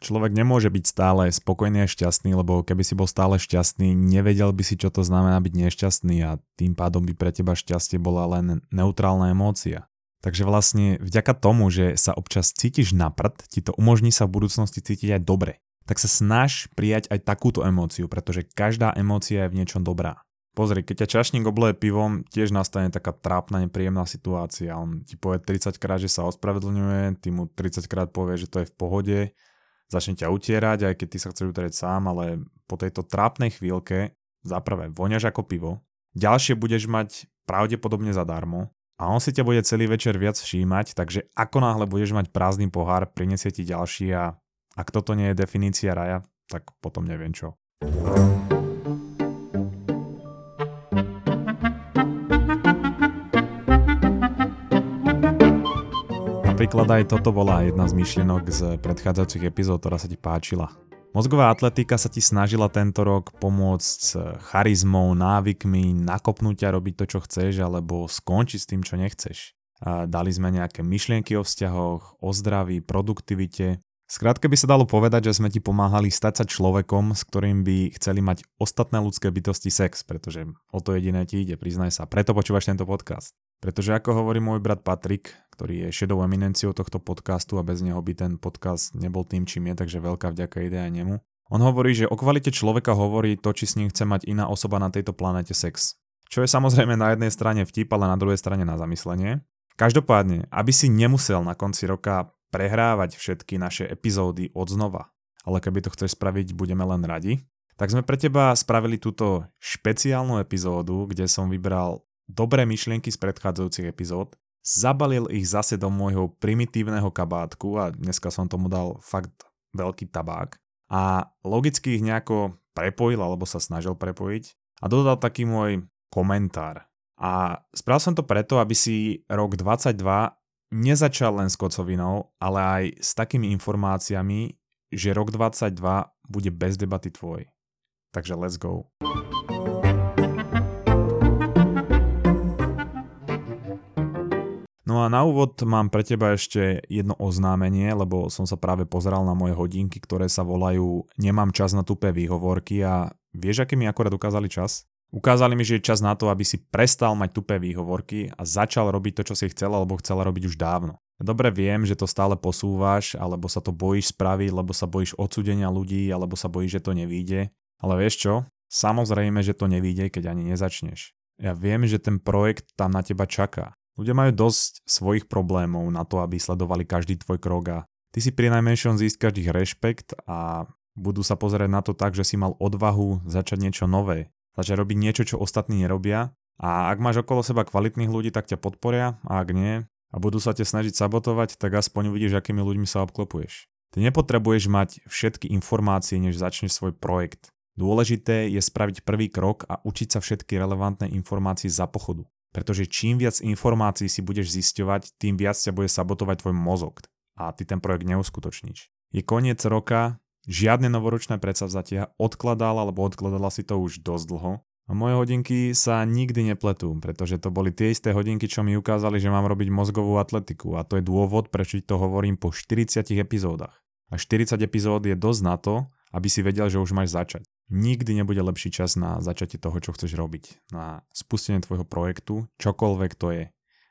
Človek nemôže byť stále spokojný a šťastný, lebo keby si bol stále šťastný, nevedel by si, čo to znamená byť nešťastný a tým pádom by pre teba šťastie bola len neutrálna emócia. Takže vlastne vďaka tomu, že sa občas cítiš na prd, ti to umožní sa v budúcnosti cítiť aj dobre. Tak sa snaž prijať aj takúto emóciu, pretože každá emócia je v niečom dobrá. Pozri, keď ťa čašník obleje pivom, tiež nastane taká trápna, nepríjemná situácia. On ti povie 30 krát, že sa ospravedlňuje, ty mu 30 krát povie, že to je v pohode, začne ťa utierať, aj keď ty sa chceš utierať sám, ale po tejto trápnej chvíľke za prvé voňaš ako pivo, ďalšie budeš mať pravdepodobne zadarmo a on si ťa bude celý večer viac všímať, takže ako náhle budeš mať prázdny pohár, prinesie ti ďalší a ak toto nie je definícia raja, tak potom neviem čo. Napríklad aj toto bola jedna z myšlienok z predchádzajúcich epizód, ktorá sa ti páčila. Mozgová atletika sa ti snažila tento rok pomôcť s charizmou, návykmi, nakopnúť a robiť to, čo chceš, alebo skončiť s tým, čo nechceš. Dali sme nejaké myšlienky o vzťahoch, o zdraví, produktivite. Skrátke by sa dalo povedať, že sme ti pomáhali stať sa človekom, s ktorým by chceli mať ostatné ľudské bytosti sex, pretože o to jediné ti ide, priznaj sa. Preto počúvaš tento podcast. Pretože ako hovorí môj brat Patrik, ktorý je šedou eminenciou tohto podcastu a bez neho by ten podcast nebol tým, čím je, takže veľká vďaka ide aj nemu. On hovorí, že o kvalite človeka hovorí to, či s ním chce mať iná osoba na tejto planete sex. Čo je samozrejme na jednej strane vtip, ale na druhej strane na zamyslenie. Každopádne, aby si nemusel na konci roka prehrávať všetky naše epizódy od znova, ale keby to chceš spraviť, budeme len radi, tak sme pre teba spravili túto špeciálnu epizódu, kde som vybral dobré myšlienky z predchádzajúcich epizód, zabalil ich zase do môjho primitívneho kabátku a dneska som tomu dal fakt veľký tabák a logicky ich nejako prepojil alebo sa snažil prepojiť a dodal taký môj komentár. A spravil som to preto, aby si rok 22 nezačal len s kocovinou, ale aj s takými informáciami, že rok 22 bude bez debaty tvoj. Takže let's go. A na úvod mám pre teba ešte jedno oznámenie, lebo som sa práve pozeral na moje hodinky, ktoré sa volajú Nemám čas na tupé výhovorky a vieš, aký mi akorát ukázali čas? Ukázali mi, že je čas na to, aby si prestal mať tupé výhovorky a začal robiť to, čo si chcel alebo chcela robiť už dávno. Dobre viem, že to stále posúvaš, alebo sa to bojíš spraviť, lebo sa bojíš odsudenia ľudí, alebo sa bojíš, že to nevíde. Ale vieš čo? Samozrejme, že to nevíde, keď ani nezačneš. Ja viem, že ten projekt tam na teba čaká. Ľudia majú dosť svojich problémov na to, aby sledovali každý tvoj krok a ty si pri najmenšom získaš ich rešpekt a budú sa pozerať na to tak, že si mal odvahu začať niečo nové, začať robiť niečo, čo ostatní nerobia a ak máš okolo seba kvalitných ľudí, tak ťa podporia a ak nie a budú sa ťa snažiť sabotovať, tak aspoň uvidíš, akými ľuďmi sa obklopuješ. Ty nepotrebuješ mať všetky informácie, než začneš svoj projekt. Dôležité je spraviť prvý krok a učiť sa všetky relevantné informácie za pochodu. Pretože čím viac informácií si budeš zisťovať, tým viac ťa bude sabotovať tvoj mozog a ty ten projekt neuskutočníš. Je koniec roka, žiadne novoročné predsavzatia, odkladal alebo odkladala si to už dosť dlho. A moje hodinky sa nikdy nepletú, pretože to boli tie isté hodinky, čo mi ukázali, že mám robiť mozgovú atletiku a to je dôvod, prečo to hovorím po 40 epizódach. A 40 epizód je dosť na to, aby si vedel, že už máš začať. Nikdy nebude lepší čas na začatie toho, čo chceš robiť. Na spustenie tvojho projektu, čokoľvek to je.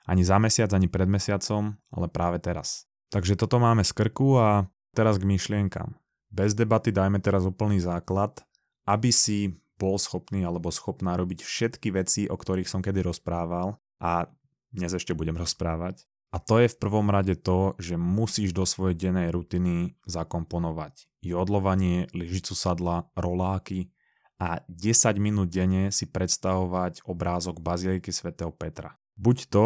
Ani za mesiac, ani pred mesiacom, ale práve teraz. Takže toto máme z krku a teraz k myšlienkam. Bez debaty dajme teraz úplný základ, aby si bol schopný alebo schopná robiť všetky veci, o ktorých som kedy rozprával a dnes ešte budem rozprávať. A to je v prvom rade to, že musíš do svojej dennej rutiny zakomponovať jodlovanie, lyžicu sadla, roláky a 10 minút denne si predstavovať obrázok Baziliky svätého Petra. Buď to,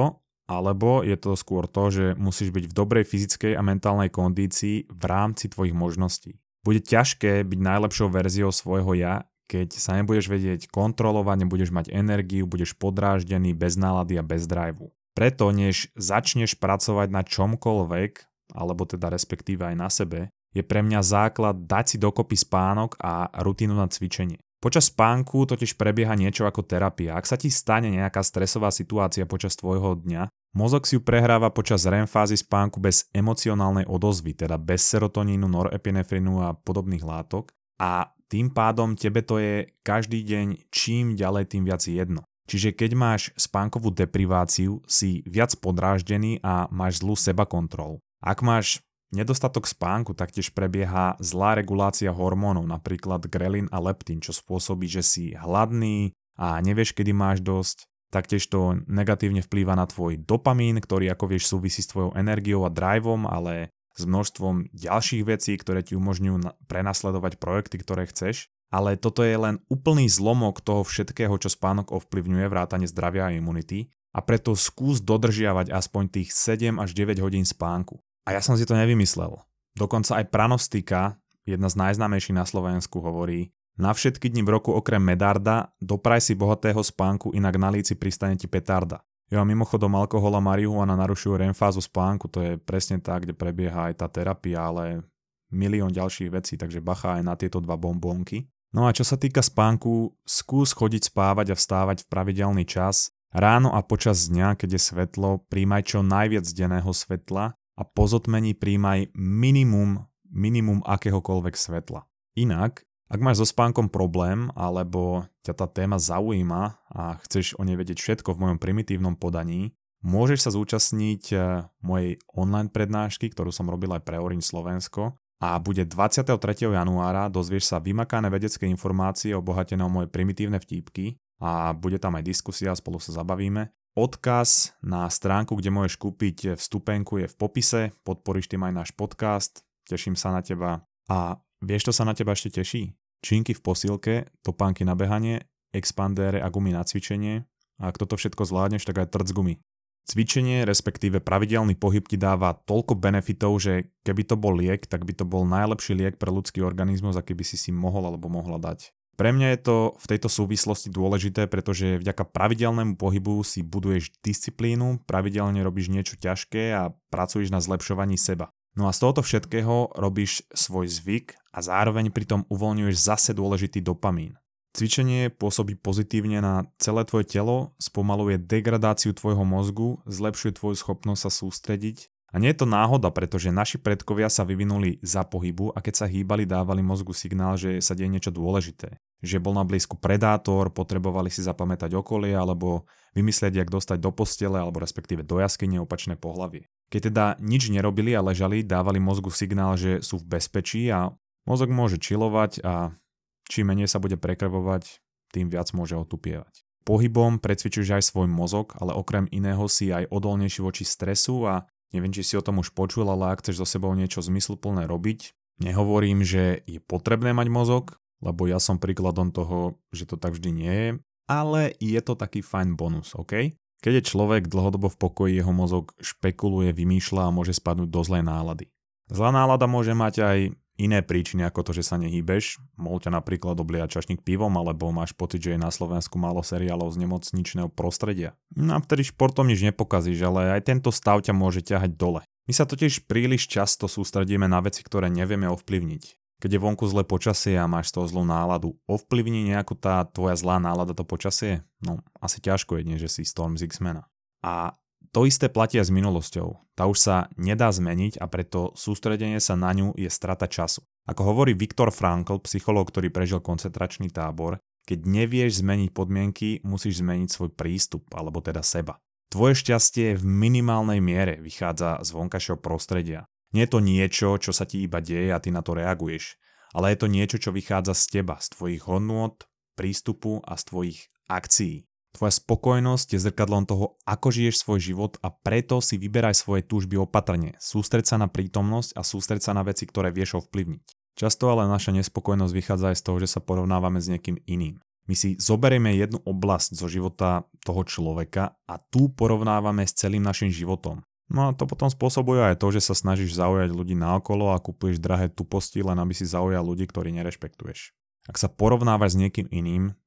alebo je to skôr to, že musíš byť v dobrej fyzickej a mentálnej kondícii v rámci tvojich možností. Bude ťažké byť najlepšou verziou svojho ja, keď sa nebudeš vedieť kontrolovať, nebudeš mať energiu, budeš podráždený, bez nálady a bez driveu. Preto, než začneš pracovať na čomkoľvek, alebo teda respektíve aj na sebe, je pre mňa základ dať si dokopy spánok a rutinu na cvičenie. Počas spánku totiž prebieha niečo ako terapia. Ak sa ti stane nejaká stresová situácia počas tvojho dňa, mozog si ju prehráva počas REM fázy spánku bez emocionálnej odozvy, teda bez serotonínu, norepinefrinu a podobných látok a tým pádom tebe to je každý deň čím ďalej tým viac jedno. Čiže keď máš spánkovú depriváciu, si viac podráždený a máš zlú seba kontrolu. Ak máš Nedostatok spánku taktiež prebieha zlá regulácia hormónov, napríklad grelin a leptín, čo spôsobí, že si hladný a nevieš, kedy máš dosť. Taktiež to negatívne vplýva na tvoj dopamín, ktorý ako vieš súvisí s tvojou energiou a driveom, ale s množstvom ďalších vecí, ktoré ti umožňujú prenasledovať projekty, ktoré chceš. Ale toto je len úplný zlomok toho všetkého, čo spánok ovplyvňuje, vrátane zdravia a imunity. A preto skús dodržiavať aspoň tých 7 až 9 hodín spánku. A ja som si to nevymyslel. Dokonca aj pranostika, jedna z najznámejších na Slovensku, hovorí na všetky dni v roku okrem medarda dopraj si bohatého spánku, inak na líci pristane ti petarda. Jo a mimochodom alkohol a marihuana narušujú remfázu spánku, to je presne tak, kde prebieha aj tá terapia, ale milión ďalších vecí, takže bacha aj na tieto dva bombónky. No a čo sa týka spánku, skús chodiť spávať a vstávať v pravidelný čas. Ráno a počas dňa, keď je svetlo, príjmaj čo najviac denného svetla a po zotmení príjmaj minimum, minimum akéhokoľvek svetla. Inak, ak máš so spánkom problém, alebo ťa tá téma zaujíma a chceš o nej vedieť všetko v mojom primitívnom podaní, môžeš sa zúčastniť eh, mojej online prednášky, ktorú som robil aj pre Orange Slovensko a bude 23. januára, dozvieš sa vymakané vedecké informácie obohatené o moje primitívne vtípky a bude tam aj diskusia, spolu sa zabavíme. Odkaz na stránku, kde môžeš kúpiť vstupenku je v popise, podporíš tým aj náš podcast, teším sa na teba. A vieš, čo sa na teba ešte teší? Činky v posilke, topánky na behanie, expandére a gumy na cvičenie. A ak toto všetko zvládneš, tak aj trc gumy. Cvičenie, respektíve pravidelný pohyb ti dáva toľko benefitov, že keby to bol liek, tak by to bol najlepší liek pre ľudský organizmus, aký by si si mohol alebo mohla dať. Pre mňa je to v tejto súvislosti dôležité, pretože vďaka pravidelnému pohybu si buduješ disciplínu, pravidelne robíš niečo ťažké a pracuješ na zlepšovaní seba. No a z tohoto všetkého robíš svoj zvyk a zároveň pritom uvoľňuješ zase dôležitý dopamín. Cvičenie pôsobí pozitívne na celé tvoje telo, spomaluje degradáciu tvojho mozgu, zlepšuje tvoju schopnosť sa sústrediť a nie je to náhoda, pretože naši predkovia sa vyvinuli za pohybu a keď sa hýbali, dávali mozgu signál, že sa deje niečo dôležité. Že bol na blízku predátor, potrebovali si zapamätať okolie alebo vymyslieť, jak dostať do postele alebo respektíve do jaskyne opačné pohlavie. Keď teda nič nerobili a ležali, dávali mozgu signál, že sú v bezpečí a mozog môže čilovať a čím menej sa bude prekrvovať, tým viac môže otupievať. Pohybom precvičuješ aj svoj mozog, ale okrem iného si aj odolnejší voči stresu a Neviem, či si o tom už počul, ale ak chceš so sebou niečo zmysluplné robiť, nehovorím, že je potrebné mať mozog, lebo ja som príkladom toho, že to tak vždy nie je, ale je to taký fajn bonus, OK? Keď je človek dlhodobo v pokoji, jeho mozog špekuluje, vymýšľa a môže spadnúť do zlej nálady. Zlá nálada môže mať aj iné príčiny ako to, že sa nehýbeš. Mohol ťa napríklad obliať čašník pivom, alebo máš pocit, že je na Slovensku málo seriálov z nemocničného prostredia. No a vtedy športom nič nepokazíš, ale aj tento stav ťa môže ťahať dole. My sa totiž príliš často sústredíme na veci, ktoré nevieme ovplyvniť. Keď je vonku zlé počasie a máš z toho zlú náladu, ovplyvní nejako tá tvoja zlá nálada to počasie? No, asi ťažko jedne, že si Storm z X-mena. A to isté platia s minulosťou. Tá už sa nedá zmeniť a preto sústredenie sa na ňu je strata času. Ako hovorí Viktor Frankl, psychológ, ktorý prežil koncentračný tábor, keď nevieš zmeniť podmienky, musíš zmeniť svoj prístup, alebo teda seba. Tvoje šťastie v minimálnej miere vychádza z vonkajšieho prostredia. Nie je to niečo, čo sa ti iba deje a ty na to reaguješ, ale je to niečo, čo vychádza z teba, z tvojich hodnôt, prístupu a z tvojich akcií. Tvoja spokojnosť je zrkadlom toho, ako žiješ svoj život a preto si vyberaj svoje túžby opatrne. Sústreď sa na prítomnosť a sústreď sa na veci, ktoré vieš ovplyvniť. Často ale naša nespokojnosť vychádza aj z toho, že sa porovnávame s niekým iným. My si zoberieme jednu oblasť zo života toho človeka a tu porovnávame s celým našim životom. No a to potom spôsobuje aj to, že sa snažíš zaujať ľudí naokolo a kupuješ drahé tuposti, len aby si zaujal ľudí, ktorí nerešpektuješ. Ak sa porovnávaš s niekým iným,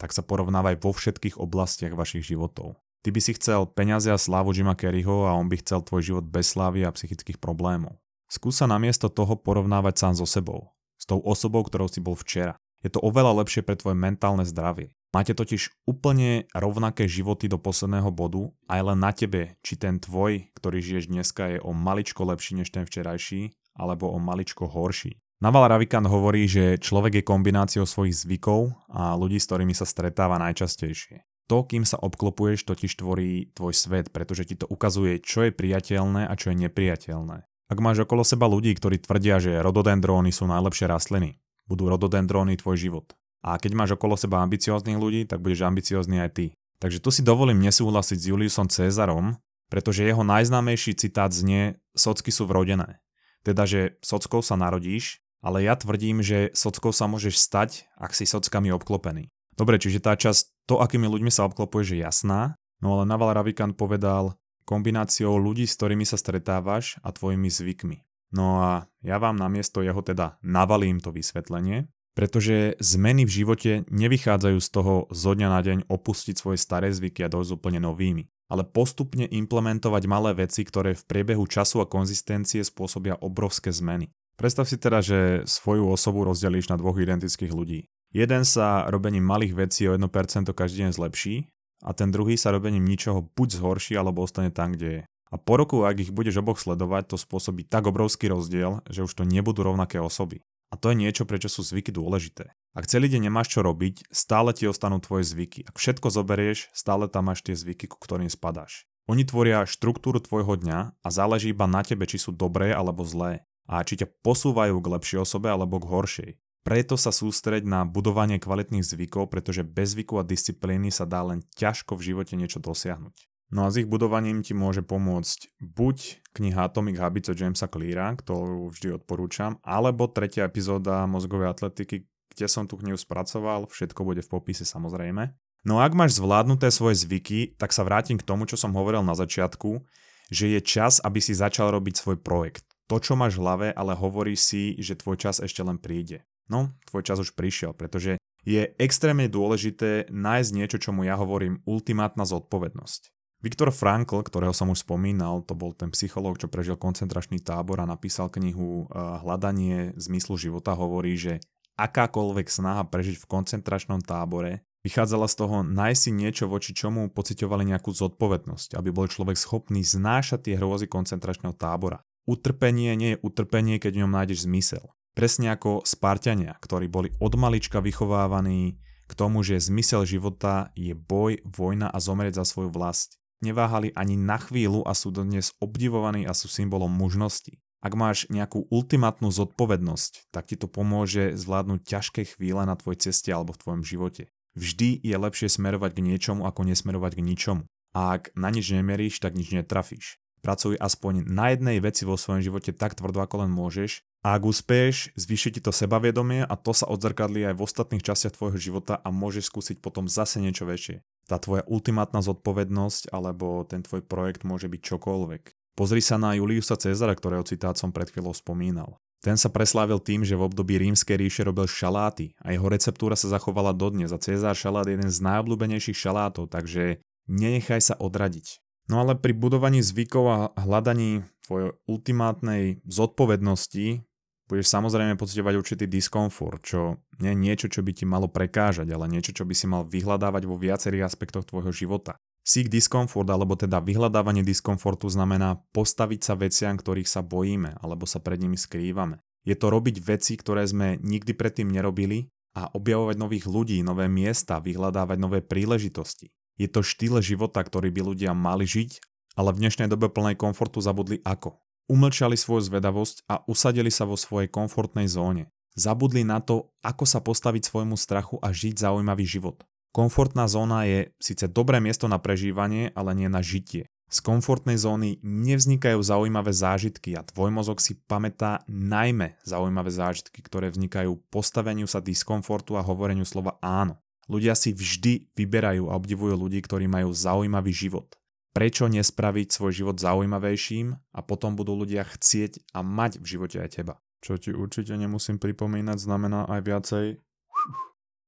tak sa porovnávaj vo všetkých oblastiach vašich životov. Ty by si chcel peniaze a slávu Jima Kerryho a on by chcel tvoj život bez slávy a psychických problémov. Skús sa namiesto toho porovnávať sám so sebou, s tou osobou, ktorou si bol včera. Je to oveľa lepšie pre tvoje mentálne zdravie. Máte totiž úplne rovnaké životy do posledného bodu a je len na tebe, či ten tvoj, ktorý žiješ dneska, je o maličko lepší než ten včerajší, alebo o maličko horší. Naval Ravikant hovorí, že človek je kombináciou svojich zvykov a ľudí, s ktorými sa stretáva najčastejšie. To, kým sa obklopuješ, totiž tvorí tvoj svet, pretože ti to ukazuje, čo je priateľné a čo je nepriateľné. Ak máš okolo seba ľudí, ktorí tvrdia, že rododendróny sú najlepšie rastliny, budú rododendróny tvoj život. A keď máš okolo seba ambicióznych ľudí, tak budeš ambiciózny aj ty. Takže tu si dovolím nesúhlasiť s Juliusom Cezarom, pretože jeho najznámejší citát znie Socky sú vrodené. Teda, že sockou sa narodíš, ale ja tvrdím, že sockou sa môžeš stať, ak si sockami obklopený. Dobre, čiže tá časť, to, akými ľuďmi sa obklopuješ, je jasná, no ale Naval Ravikant povedal kombináciou ľudí, s ktorými sa stretávaš a tvojimi zvykmi. No a ja vám namiesto jeho teda navalím to vysvetlenie, pretože zmeny v živote nevychádzajú z toho zo dňa na deň opustiť svoje staré zvyky a dojsť úplne novými, ale postupne implementovať malé veci, ktoré v priebehu času a konzistencie spôsobia obrovské zmeny. Predstav si teda, že svoju osobu rozdelíš na dvoch identických ľudí. Jeden sa robením malých vecí o 1% každý deň zlepší a ten druhý sa robením ničoho buď zhorší alebo ostane tam, kde je. A po roku, ak ich budeš oboch sledovať, to spôsobí tak obrovský rozdiel, že už to nebudú rovnaké osoby. A to je niečo, prečo sú zvyky dôležité. Ak celý deň nemáš čo robiť, stále ti ostanú tvoje zvyky. Ak všetko zoberieš, stále tam máš tie zvyky, ku ktorým spadáš. Oni tvoria štruktúru tvojho dňa a záleží iba na tebe, či sú dobré alebo zlé. A či ťa posúvajú k lepšej osobe alebo k horšej. Preto sa sústreď na budovanie kvalitných zvykov, pretože bez zvyku a disciplíny sa dá len ťažko v živote niečo dosiahnuť. No a s ich budovaním ti môže pomôcť buď kniha Atomic Habits od Jamesa Cleara, ktorú vždy odporúčam, alebo tretia epizóda mozgovej atletiky, kde som tú knihu spracoval, všetko bude v popise samozrejme. No a ak máš zvládnuté svoje zvyky, tak sa vrátim k tomu, čo som hovoril na začiatku, že je čas, aby si začal robiť svoj projekt. To, čo máš v hlave, ale hovorí si, že tvoj čas ešte len príde. No, tvoj čas už prišiel, pretože je extrémne dôležité nájsť niečo, čo mu ja hovorím ultimátna zodpovednosť. Viktor Frankl, ktorého som už spomínal, to bol ten psychológ, čo prežil koncentračný tábor a napísal knihu eh, Hľadanie zmyslu života, hovorí, že akákoľvek snaha prežiť v koncentračnom tábore vychádzala z toho nájsť si niečo, voči čomu pocitovali nejakú zodpovednosť, aby bol človek schopný znášať tie hrôzy koncentračného tábora. Utrpenie nie je utrpenie, keď v ňom nájdeš zmysel. Presne ako Spartania, ktorí boli od malička vychovávaní k tomu, že zmysel života je boj, vojna a zomrieť za svoju vlast neváhali ani na chvíľu a sú dodnes obdivovaní a sú symbolom mužnosti. Ak máš nejakú ultimátnu zodpovednosť, tak ti to pomôže zvládnuť ťažké chvíle na tvojej ceste alebo v tvojom živote. Vždy je lepšie smerovať k niečomu, ako nesmerovať k ničomu. A ak na nič nemeríš, tak nič netrafíš. Pracuj aspoň na jednej veci vo svojom živote tak tvrdo, ako len môžeš a ak uspieš, zvýši ti to sebavedomie a to sa odzrkadlí aj v ostatných častiach tvojho života a môžeš skúsiť potom zase niečo väčšie tá tvoja ultimátna zodpovednosť alebo ten tvoj projekt môže byť čokoľvek. Pozri sa na Juliusa Cezara, ktorého citát som pred chvíľou spomínal. Ten sa preslávil tým, že v období rímskej ríše robil šaláty a jeho receptúra sa zachovala dodnes a Cezar šalát je jeden z najobľúbenejších šalátov, takže nenechaj sa odradiť. No ale pri budovaní zvykov a hľadaní tvojej ultimátnej zodpovednosti budeš samozrejme pocitovať určitý diskomfort, čo nie je niečo, čo by ti malo prekážať, ale niečo, čo by si mal vyhľadávať vo viacerých aspektoch tvojho života. Seek diskomfort, alebo teda vyhľadávanie diskomfortu znamená postaviť sa veciam, ktorých sa bojíme, alebo sa pred nimi skrývame. Je to robiť veci, ktoré sme nikdy predtým nerobili a objavovať nových ľudí, nové miesta, vyhľadávať nové príležitosti. Je to štýl života, ktorý by ľudia mali žiť, ale v dnešnej dobe plnej komfortu zabudli ako umlčali svoju zvedavosť a usadili sa vo svojej komfortnej zóne. Zabudli na to, ako sa postaviť svojmu strachu a žiť zaujímavý život. Komfortná zóna je síce dobré miesto na prežívanie, ale nie na žitie. Z komfortnej zóny nevznikajú zaujímavé zážitky a tvoj mozog si pamätá najmä zaujímavé zážitky, ktoré vznikajú postaveniu sa diskomfortu a hovoreniu slova áno. Ľudia si vždy vyberajú a obdivujú ľudí, ktorí majú zaujímavý život prečo nespraviť svoj život zaujímavejším a potom budú ľudia chcieť a mať v živote aj teba. Čo ti určite nemusím pripomínať, znamená aj viacej.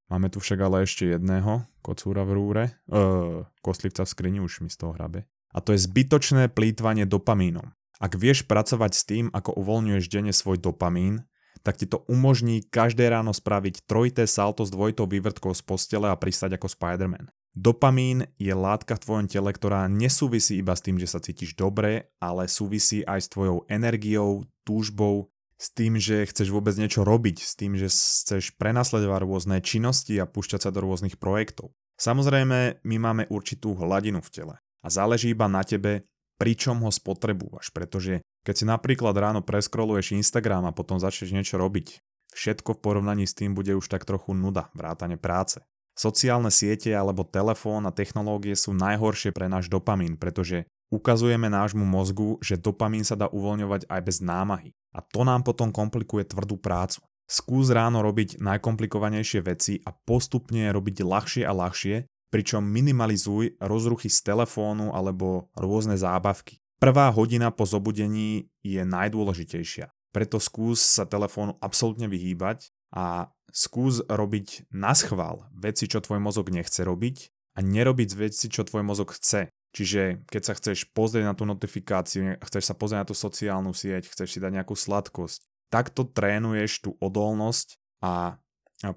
Máme tu však ale ešte jedného, kocúra v rúre, uh, kostlivca v skrini, už mi z toho hrabe. A to je zbytočné plýtvanie dopamínom. Ak vieš pracovať s tým, ako uvoľňuješ denne svoj dopamín, tak ti to umožní každé ráno spraviť trojité salto s dvojitou vývrtkou z postele a pristať ako Spider-Man. Dopamín je látka v tvojom tele, ktorá nesúvisí iba s tým, že sa cítiš dobre, ale súvisí aj s tvojou energiou, túžbou, s tým, že chceš vôbec niečo robiť, s tým, že chceš prenasledovať rôzne činnosti a púšťať sa do rôznych projektov. Samozrejme, my máme určitú hladinu v tele a záleží iba na tebe, pričom ho spotrebúvaš, pretože keď si napríklad ráno preskroluješ Instagram a potom začneš niečo robiť, všetko v porovnaní s tým bude už tak trochu nuda, vrátane práce. Sociálne siete alebo telefón a technológie sú najhoršie pre náš dopamín, pretože ukazujeme nášmu mozgu, že dopamín sa dá uvoľňovať aj bez námahy. A to nám potom komplikuje tvrdú prácu. Skús ráno robiť najkomplikovanejšie veci a postupne robiť ľahšie a ľahšie, pričom minimalizuj rozruchy z telefónu alebo rôzne zábavky. Prvá hodina po zobudení je najdôležitejšia, preto skús sa telefónu absolútne vyhýbať a skús robiť na schvál veci, čo tvoj mozog nechce robiť a nerobiť veci, čo tvoj mozog chce. Čiže keď sa chceš pozrieť na tú notifikáciu, chceš sa pozrieť na tú sociálnu sieť, chceš si dať nejakú sladkosť, takto trénuješ tú odolnosť a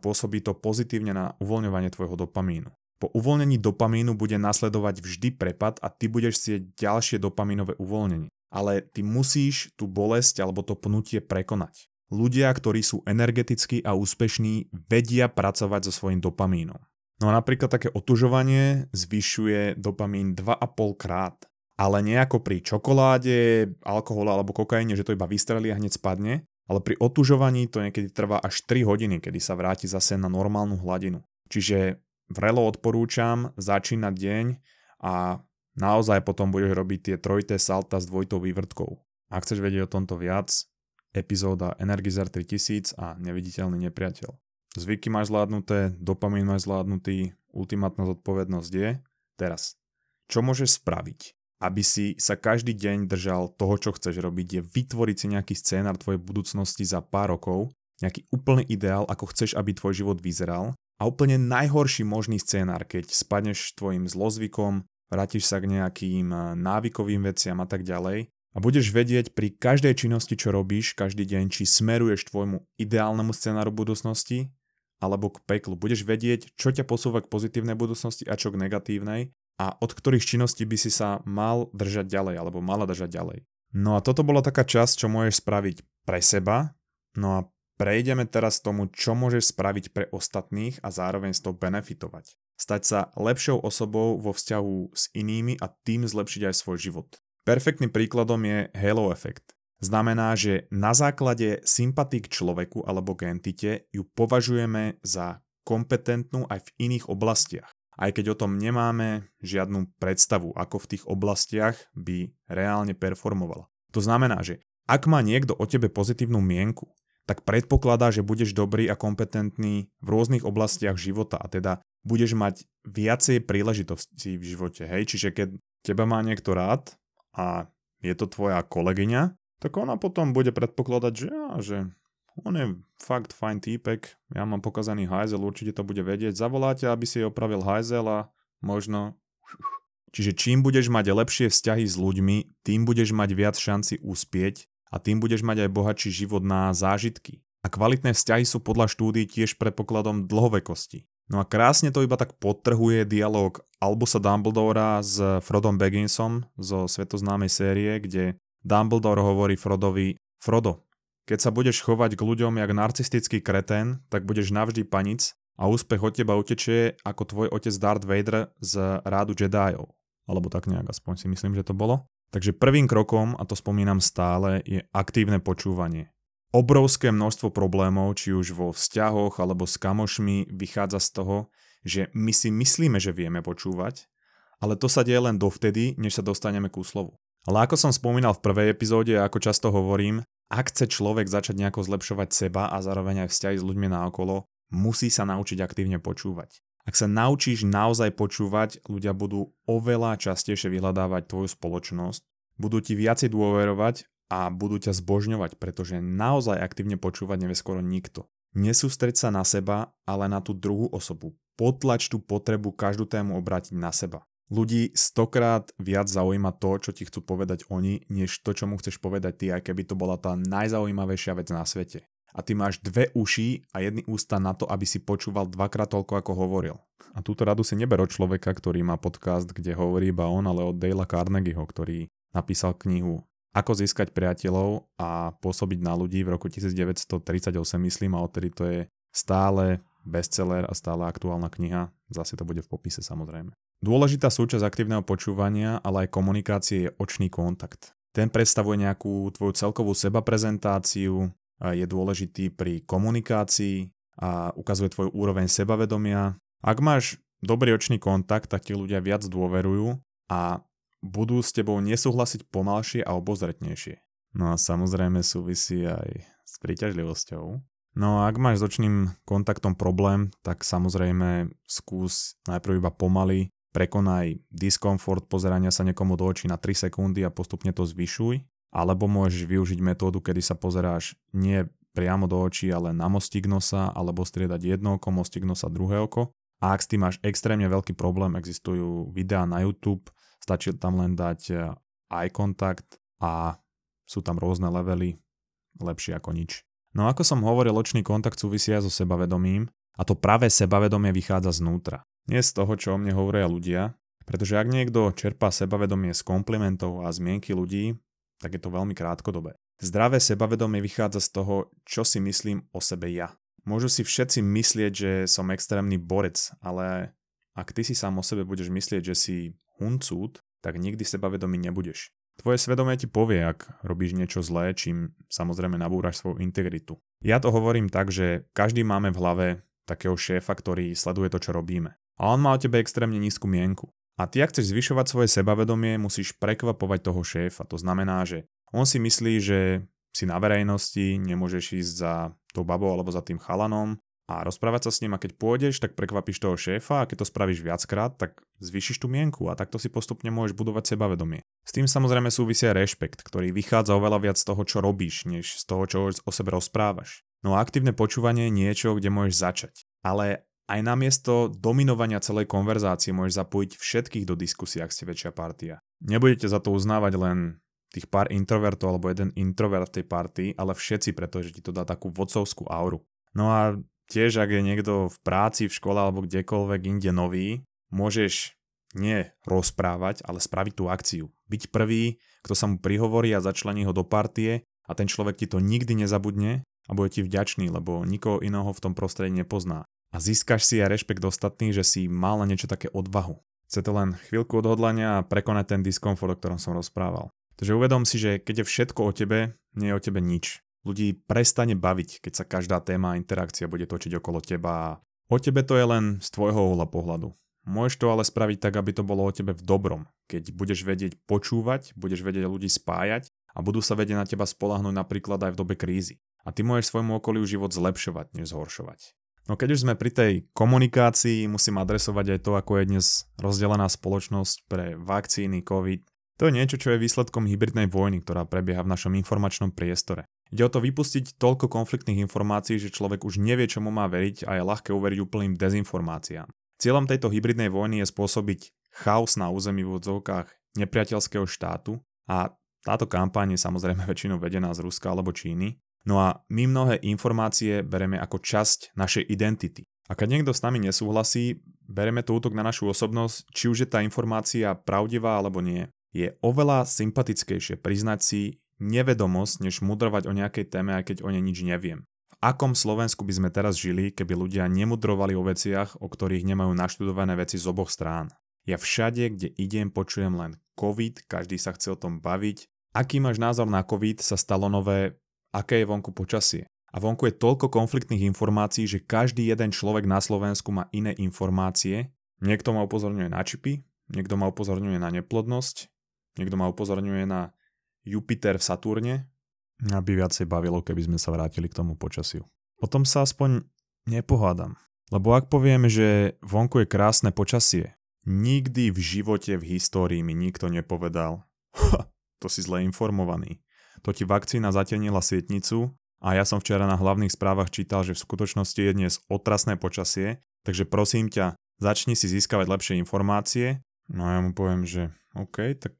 pôsobí to pozitívne na uvoľňovanie tvojho dopamínu. Po uvoľnení dopamínu bude nasledovať vždy prepad a ty budeš chcieť ďalšie dopamínové uvoľnenie. Ale ty musíš tú bolesť alebo to pnutie prekonať. Ľudia, ktorí sú energetickí a úspešní, vedia pracovať so svojím dopamínom. No a napríklad také otužovanie zvyšuje dopamín 2,5 krát. Ale nie ako pri čokoláde, alkohole alebo kokaine, že to iba vystrelí a hneď spadne, ale pri otužovaní to niekedy trvá až 3 hodiny, kedy sa vráti zase na normálnu hladinu. Čiže vrelo odporúčam začínať deň a naozaj potom budeš robiť tie trojité salta s dvojitou vývrtkou. Ak chceš vedieť o tomto viac, epizóda Energizer 3000 a neviditeľný nepriateľ. Zvyky máš zvládnuté, dopamín máš zvládnutý, ultimátna zodpovednosť je teraz. Čo môžeš spraviť, aby si sa každý deň držal toho, čo chceš robiť, je vytvoriť si nejaký scénar tvojej budúcnosti za pár rokov, nejaký úplný ideál, ako chceš, aby tvoj život vyzeral a úplne najhorší možný scénar, keď spadneš tvojim zlozvykom, vrátiš sa k nejakým eh, návykovým veciam a tak ďalej a budeš vedieť pri každej činnosti, čo robíš každý deň, či smeruješ tvojmu ideálnemu scénáru budúcnosti alebo k peklu. Budeš vedieť, čo ťa posúva k pozitívnej budúcnosti a čo k negatívnej a od ktorých činností by si sa mal držať ďalej alebo mala držať ďalej. No a toto bola taká časť, čo môžeš spraviť pre seba. No a Prejdeme teraz tomu, čo môžeš spraviť pre ostatných a zároveň z toho benefitovať. Stať sa lepšou osobou vo vzťahu s inými a tým zlepšiť aj svoj život. Perfektným príkladom je halo efekt. Znamená, že na základe sympatii k človeku alebo k entite ju považujeme za kompetentnú aj v iných oblastiach. Aj keď o tom nemáme žiadnu predstavu, ako v tých oblastiach by reálne performovala. To znamená, že ak má niekto o tebe pozitívnu mienku, tak predpokladá, že budeš dobrý a kompetentný v rôznych oblastiach života a teda budeš mať viacej príležitostí v živote, hej? Čiže keď teba má niekto rád a je to tvoja kolegyňa, tak ona potom bude predpokladať, že, ja, že on je fakt fajn týpek, ja mám pokazaný hajzel, určite to bude vedieť, zavoláte, aby si opravil hajzel a možno... Čiže čím budeš mať lepšie vzťahy s ľuďmi, tým budeš mať viac šanci uspieť a tým budeš mať aj bohatší život na zážitky. A kvalitné vzťahy sú podľa štúdí tiež predpokladom dlhovekosti. No a krásne to iba tak podtrhuje dialog Albusa Dumbledora s Frodom Bagginsom zo svetoznámej série, kde Dumbledore hovorí Frodovi Frodo, keď sa budeš chovať k ľuďom jak narcistický kretén, tak budeš navždy panic a úspech od teba utečie ako tvoj otec Darth Vader z rádu Jediov. Alebo tak nejak, aspoň si myslím, že to bolo. Takže prvým krokom, a to spomínam stále, je aktívne počúvanie. Obrovské množstvo problémov, či už vo vzťahoch alebo s kamošmi, vychádza z toho, že my si myslíme, že vieme počúvať, ale to sa deje len dovtedy, než sa dostaneme k úslovu. Ale ako som spomínal v prvej epizóde a ako často hovorím, ak chce človek začať nejako zlepšovať seba a zároveň aj vzťahy s ľuďmi naokolo, musí sa naučiť aktívne počúvať. Ak sa naučíš naozaj počúvať, ľudia budú oveľa častejšie vyhľadávať tvoju spoločnosť, budú ti viacej dôverovať a budú ťa zbožňovať, pretože naozaj aktívne počúvať nevie skoro nikto. Nesústreď sa na seba, ale na tú druhú osobu. Potlač tú potrebu každú tému obrátiť na seba. Ľudí stokrát viac zaujíma to, čo ti chcú povedať oni, než to, čo mu chceš povedať ty, aj keby to bola tá najzaujímavejšia vec na svete. A ty máš dve uši a jedny ústa na to, aby si počúval dvakrát toľko, ako hovoril. A túto radu si neber od človeka, ktorý má podcast, kde hovorí iba on, ale od Dale Carnegieho, ktorý napísal knihu Ako získať priateľov a pôsobiť na ľudí v roku 1938, myslím, a odtedy to je stále bestseller a stále aktuálna kniha. Zase to bude v popise samozrejme. Dôležitá súčasť aktívneho počúvania, ale aj komunikácie je očný kontakt. Ten predstavuje nejakú tvoju celkovú seba prezentáciu, je dôležitý pri komunikácii a ukazuje tvoju úroveň sebavedomia. Ak máš dobrý očný kontakt, tak ti ľudia viac dôverujú a budú s tebou nesúhlasiť pomalšie a obozretnejšie. No a samozrejme súvisí aj s príťažlivosťou. No a ak máš s očným kontaktom problém, tak samozrejme skús najprv iba pomaly, prekonaj diskomfort pozerania sa niekomu do očí na 3 sekundy a postupne to zvyšuj alebo môžeš využiť metódu, kedy sa pozeráš nie priamo do očí, ale na mostík nosa, alebo striedať jedno oko, mostík nosa, druhé oko. A ak s tým máš extrémne veľký problém, existujú videá na YouTube, stačí tam len dať eh, eye contact a sú tam rôzne levely, lepšie ako nič. No ako som hovoril, očný kontakt súvisia so sebavedomím a to práve sebavedomie vychádza znútra. Nie z toho, čo o mne hovoria ľudia, pretože ak niekto čerpá sebavedomie z komplimentov a zmienky ľudí, tak je to veľmi krátkodobé. Zdravé sebavedomie vychádza z toho, čo si myslím o sebe ja. Môžu si všetci myslieť, že som extrémny borec, ale ak ty si sám o sebe budeš myslieť, že si huncút, tak nikdy sebavedomý nebudeš. Tvoje svedomie ti povie, ak robíš niečo zlé, čím samozrejme nabúraš svoju integritu. Ja to hovorím tak, že každý máme v hlave takého šéfa, ktorý sleduje to, čo robíme. A on má o tebe extrémne nízku mienku. A ty, ak chceš zvyšovať svoje sebavedomie, musíš prekvapovať toho šéfa. To znamená, že on si myslí, že si na verejnosti, nemôžeš ísť za tou babou alebo za tým chalanom a rozprávať sa s ním a keď pôjdeš, tak prekvapíš toho šéfa a keď to spravíš viackrát, tak zvýšiš tú mienku a takto si postupne môžeš budovať sebavedomie. S tým samozrejme súvisia rešpekt, ktorý vychádza oveľa viac z toho, čo robíš, než z toho, čo o sebe rozprávaš. No a aktívne počúvanie je niečo, kde môžeš začať. Ale aj namiesto dominovania celej konverzácie môžeš zapojiť všetkých do diskusie, ak ste väčšia partia. Nebudete za to uznávať len tých pár introvertov alebo jeden introvert v tej partii, ale všetci, pretože ti to dá takú vodcovskú auru. No a tiež, ak je niekto v práci, v škole alebo kdekoľvek inde nový, môžeš nie rozprávať, ale spraviť tú akciu. Byť prvý, kto sa mu prihovorí a začlení ho do partie a ten človek ti to nikdy nezabudne a bude ti vďačný, lebo nikoho iného v tom prostredí nepozná a získaš si aj rešpekt ostatných, že si mal niečo také odvahu. Chce to len chvíľku odhodlania a prekonať ten diskomfort, o ktorom som rozprával. Takže uvedom si, že keď je všetko o tebe, nie je o tebe nič. Ľudí prestane baviť, keď sa každá téma a interakcia bude točiť okolo teba a o tebe to je len z tvojho uhla pohľadu. Môžeš to ale spraviť tak, aby to bolo o tebe v dobrom. Keď budeš vedieť počúvať, budeš vedieť ľudí spájať a budú sa vedieť na teba spolahnúť napríklad aj v dobe krízy. A ty môžeš svojmu okoliu život zlepšovať, než zhoršovať. No keď už sme pri tej komunikácii, musím adresovať aj to, ako je dnes rozdelená spoločnosť pre vakcíny, COVID. To je niečo, čo je výsledkom hybridnej vojny, ktorá prebieha v našom informačnom priestore. Ide o to vypustiť toľko konfliktných informácií, že človek už nevie, čomu má veriť a je ľahké uveriť úplným dezinformáciám. Cieľom tejto hybridnej vojny je spôsobiť chaos na území v odzovkách nepriateľského štátu a táto kampaň je samozrejme väčšinou vedená z Ruska alebo Číny No a my mnohé informácie bereme ako časť našej identity. A keď niekto s nami nesúhlasí, bereme to útok na našu osobnosť, či už je tá informácia pravdivá alebo nie. Je oveľa sympatickejšie priznať si nevedomosť, než mudrovať o nejakej téme, aj keď o nej nič neviem. V akom Slovensku by sme teraz žili, keby ľudia nemudrovali o veciach, o ktorých nemajú naštudované veci z oboch strán? Ja všade, kde idem, počujem len COVID, každý sa chce o tom baviť. Aký máš názor na COVID, sa stalo nové aké je vonku počasie. A vonku je toľko konfliktných informácií, že každý jeden človek na Slovensku má iné informácie. Niekto ma upozorňuje na čipy, niekto ma upozorňuje na neplodnosť, niekto ma upozorňuje na Jupiter v Saturne. Aby viacej bavilo, keby sme sa vrátili k tomu počasiu. O tom sa aspoň nepohádam. Lebo ak poviem, že vonku je krásne počasie, nikdy v živote v histórii mi nikto nepovedal, to si zle informovaný to ti vakcína zatenila sietnicu a ja som včera na hlavných správach čítal, že v skutočnosti je dnes otrasné počasie, takže prosím ťa, začni si získavať lepšie informácie. No a ja mu poviem, že OK, tak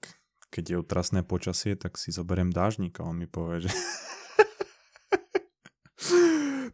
keď je otrasné počasie, tak si zoberiem dážnik a on mi povie, že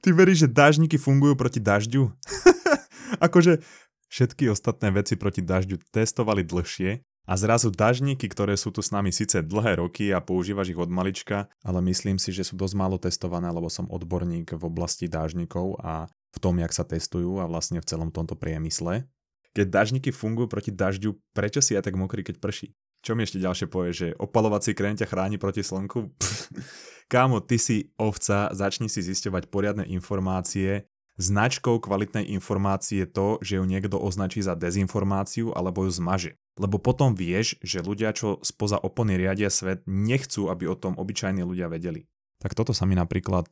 Ty veríš, že dážniky fungujú proti dažďu? akože všetky ostatné veci proti dažďu testovali dlhšie a zrazu dažníky, ktoré sú tu s nami síce dlhé roky a používaš ich od malička, ale myslím si, že sú dosť málo testované, lebo som odborník v oblasti dážnikov a v tom, jak sa testujú a vlastne v celom tomto priemysle. Keď dažníky fungujú proti dažďu, prečo si ja tak mokrý, keď prší? Čo mi ešte ďalšie povie, že opalovací krém ťa chráni proti slnku? Kámo, ty si ovca, začni si zisťovať poriadne informácie. Značkou kvalitnej informácie je to, že ju niekto označí za dezinformáciu alebo ju zmaže. Lebo potom vieš, že ľudia, čo spoza opony riadia svet, nechcú, aby o tom obyčajní ľudia vedeli. Tak toto sa mi napríklad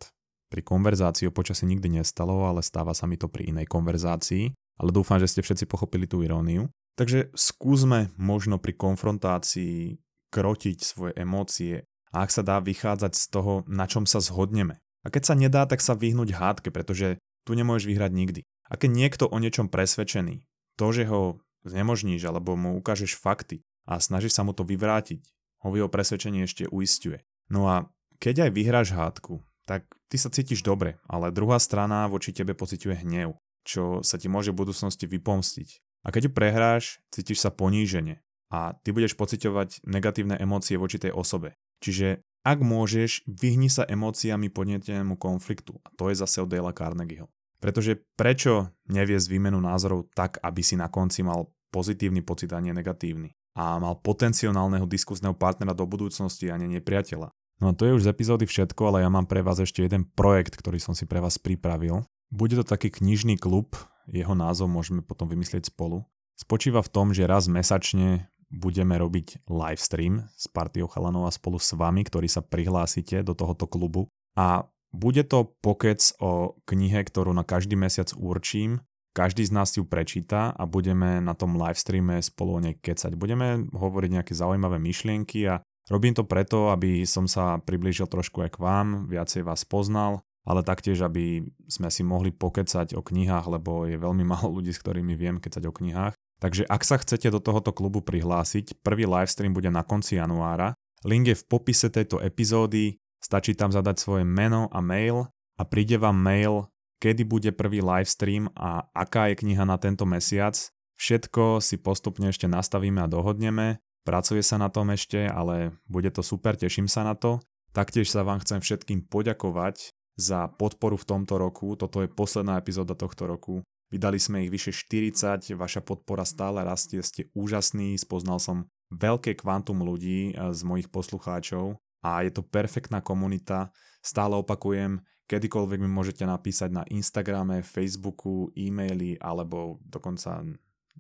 pri konverzácii o počasí nikdy nestalo, ale stáva sa mi to pri inej konverzácii. Ale dúfam, že ste všetci pochopili tú iróniu. Takže skúsme možno pri konfrontácii krotiť svoje emócie a ak sa dá vychádzať z toho, na čom sa zhodneme. A keď sa nedá, tak sa vyhnúť hádke, pretože tu nemôžeš vyhrať nikdy. A keď niekto o niečom presvedčený, to, že ho znemožníš alebo mu ukážeš fakty a snažíš sa mu to vyvrátiť, ho jeho presvedčení ešte uistuje. No a keď aj vyhráš hádku, tak ty sa cítiš dobre, ale druhá strana voči tebe pociťuje hnev, čo sa ti môže v budúcnosti vypomstiť. A keď ju prehráš, cítiš sa ponížene a ty budeš pociťovať negatívne emócie voči tej osobe. Čiže ak môžeš, vyhni sa emóciami podnetenému konfliktu. A to je zase od Dale Carnegieho. Pretože prečo neviesť výmenu názorov tak, aby si na konci mal pozitívny pocit a nie negatívny? A mal potenciálneho diskusného partnera do budúcnosti a nie nepriateľa. No a to je už z epizódy všetko, ale ja mám pre vás ešte jeden projekt, ktorý som si pre vás pripravil. Bude to taký knižný klub, jeho názov môžeme potom vymyslieť spolu. Spočíva v tom, že raz mesačne budeme robiť live stream s partiou chalanov a spolu s vami, ktorí sa prihlásite do tohoto klubu. A bude to pokec o knihe, ktorú na každý mesiac určím. Každý z nás ju prečíta a budeme na tom live streame spolu o nej kecať. Budeme hovoriť nejaké zaujímavé myšlienky a robím to preto, aby som sa priblížil trošku aj k vám, viacej vás poznal, ale taktiež, aby sme si mohli pokecať o knihách, lebo je veľmi málo ľudí, s ktorými viem kecať o knihách. Takže ak sa chcete do tohoto klubu prihlásiť, prvý livestream bude na konci januára. Link je v popise tejto epizódy, stačí tam zadať svoje meno a mail a príde vám mail, kedy bude prvý livestream a aká je kniha na tento mesiac. Všetko si postupne ešte nastavíme a dohodneme. Pracuje sa na tom ešte, ale bude to super, teším sa na to. Taktiež sa vám chcem všetkým poďakovať za podporu v tomto roku. Toto je posledná epizóda tohto roku. Vydali sme ich vyše 40, vaša podpora stále rastie, ste úžasní, spoznal som veľké kvantum ľudí eh, z mojich poslucháčov a je to perfektná komunita. Stále opakujem, kedykoľvek mi môžete napísať na Instagrame, Facebooku, e-maily alebo dokonca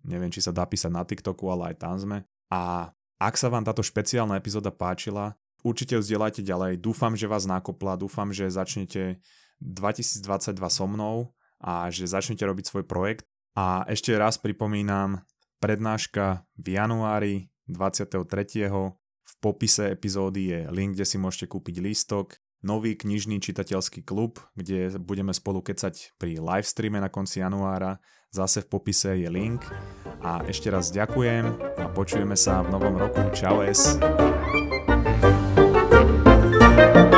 neviem, či sa dá písať na TikToku, ale aj tam sme. A ak sa vám táto špeciálna epizóda páčila, určite ju zdieľajte ďalej. Dúfam, že vás nakopla, dúfam, že začnete 2022 so mnou a že začnete robiť svoj projekt. A ešte raz pripomínam, prednáška v januári 23. V popise epizódy je link, kde si môžete kúpiť lístok, nový knižný čitateľský klub, kde budeme spolu kecať pri livestreame na konci januára. Zase v popise je link. A ešte raz ďakujem a počujeme sa v novom roku. Čau es! thank you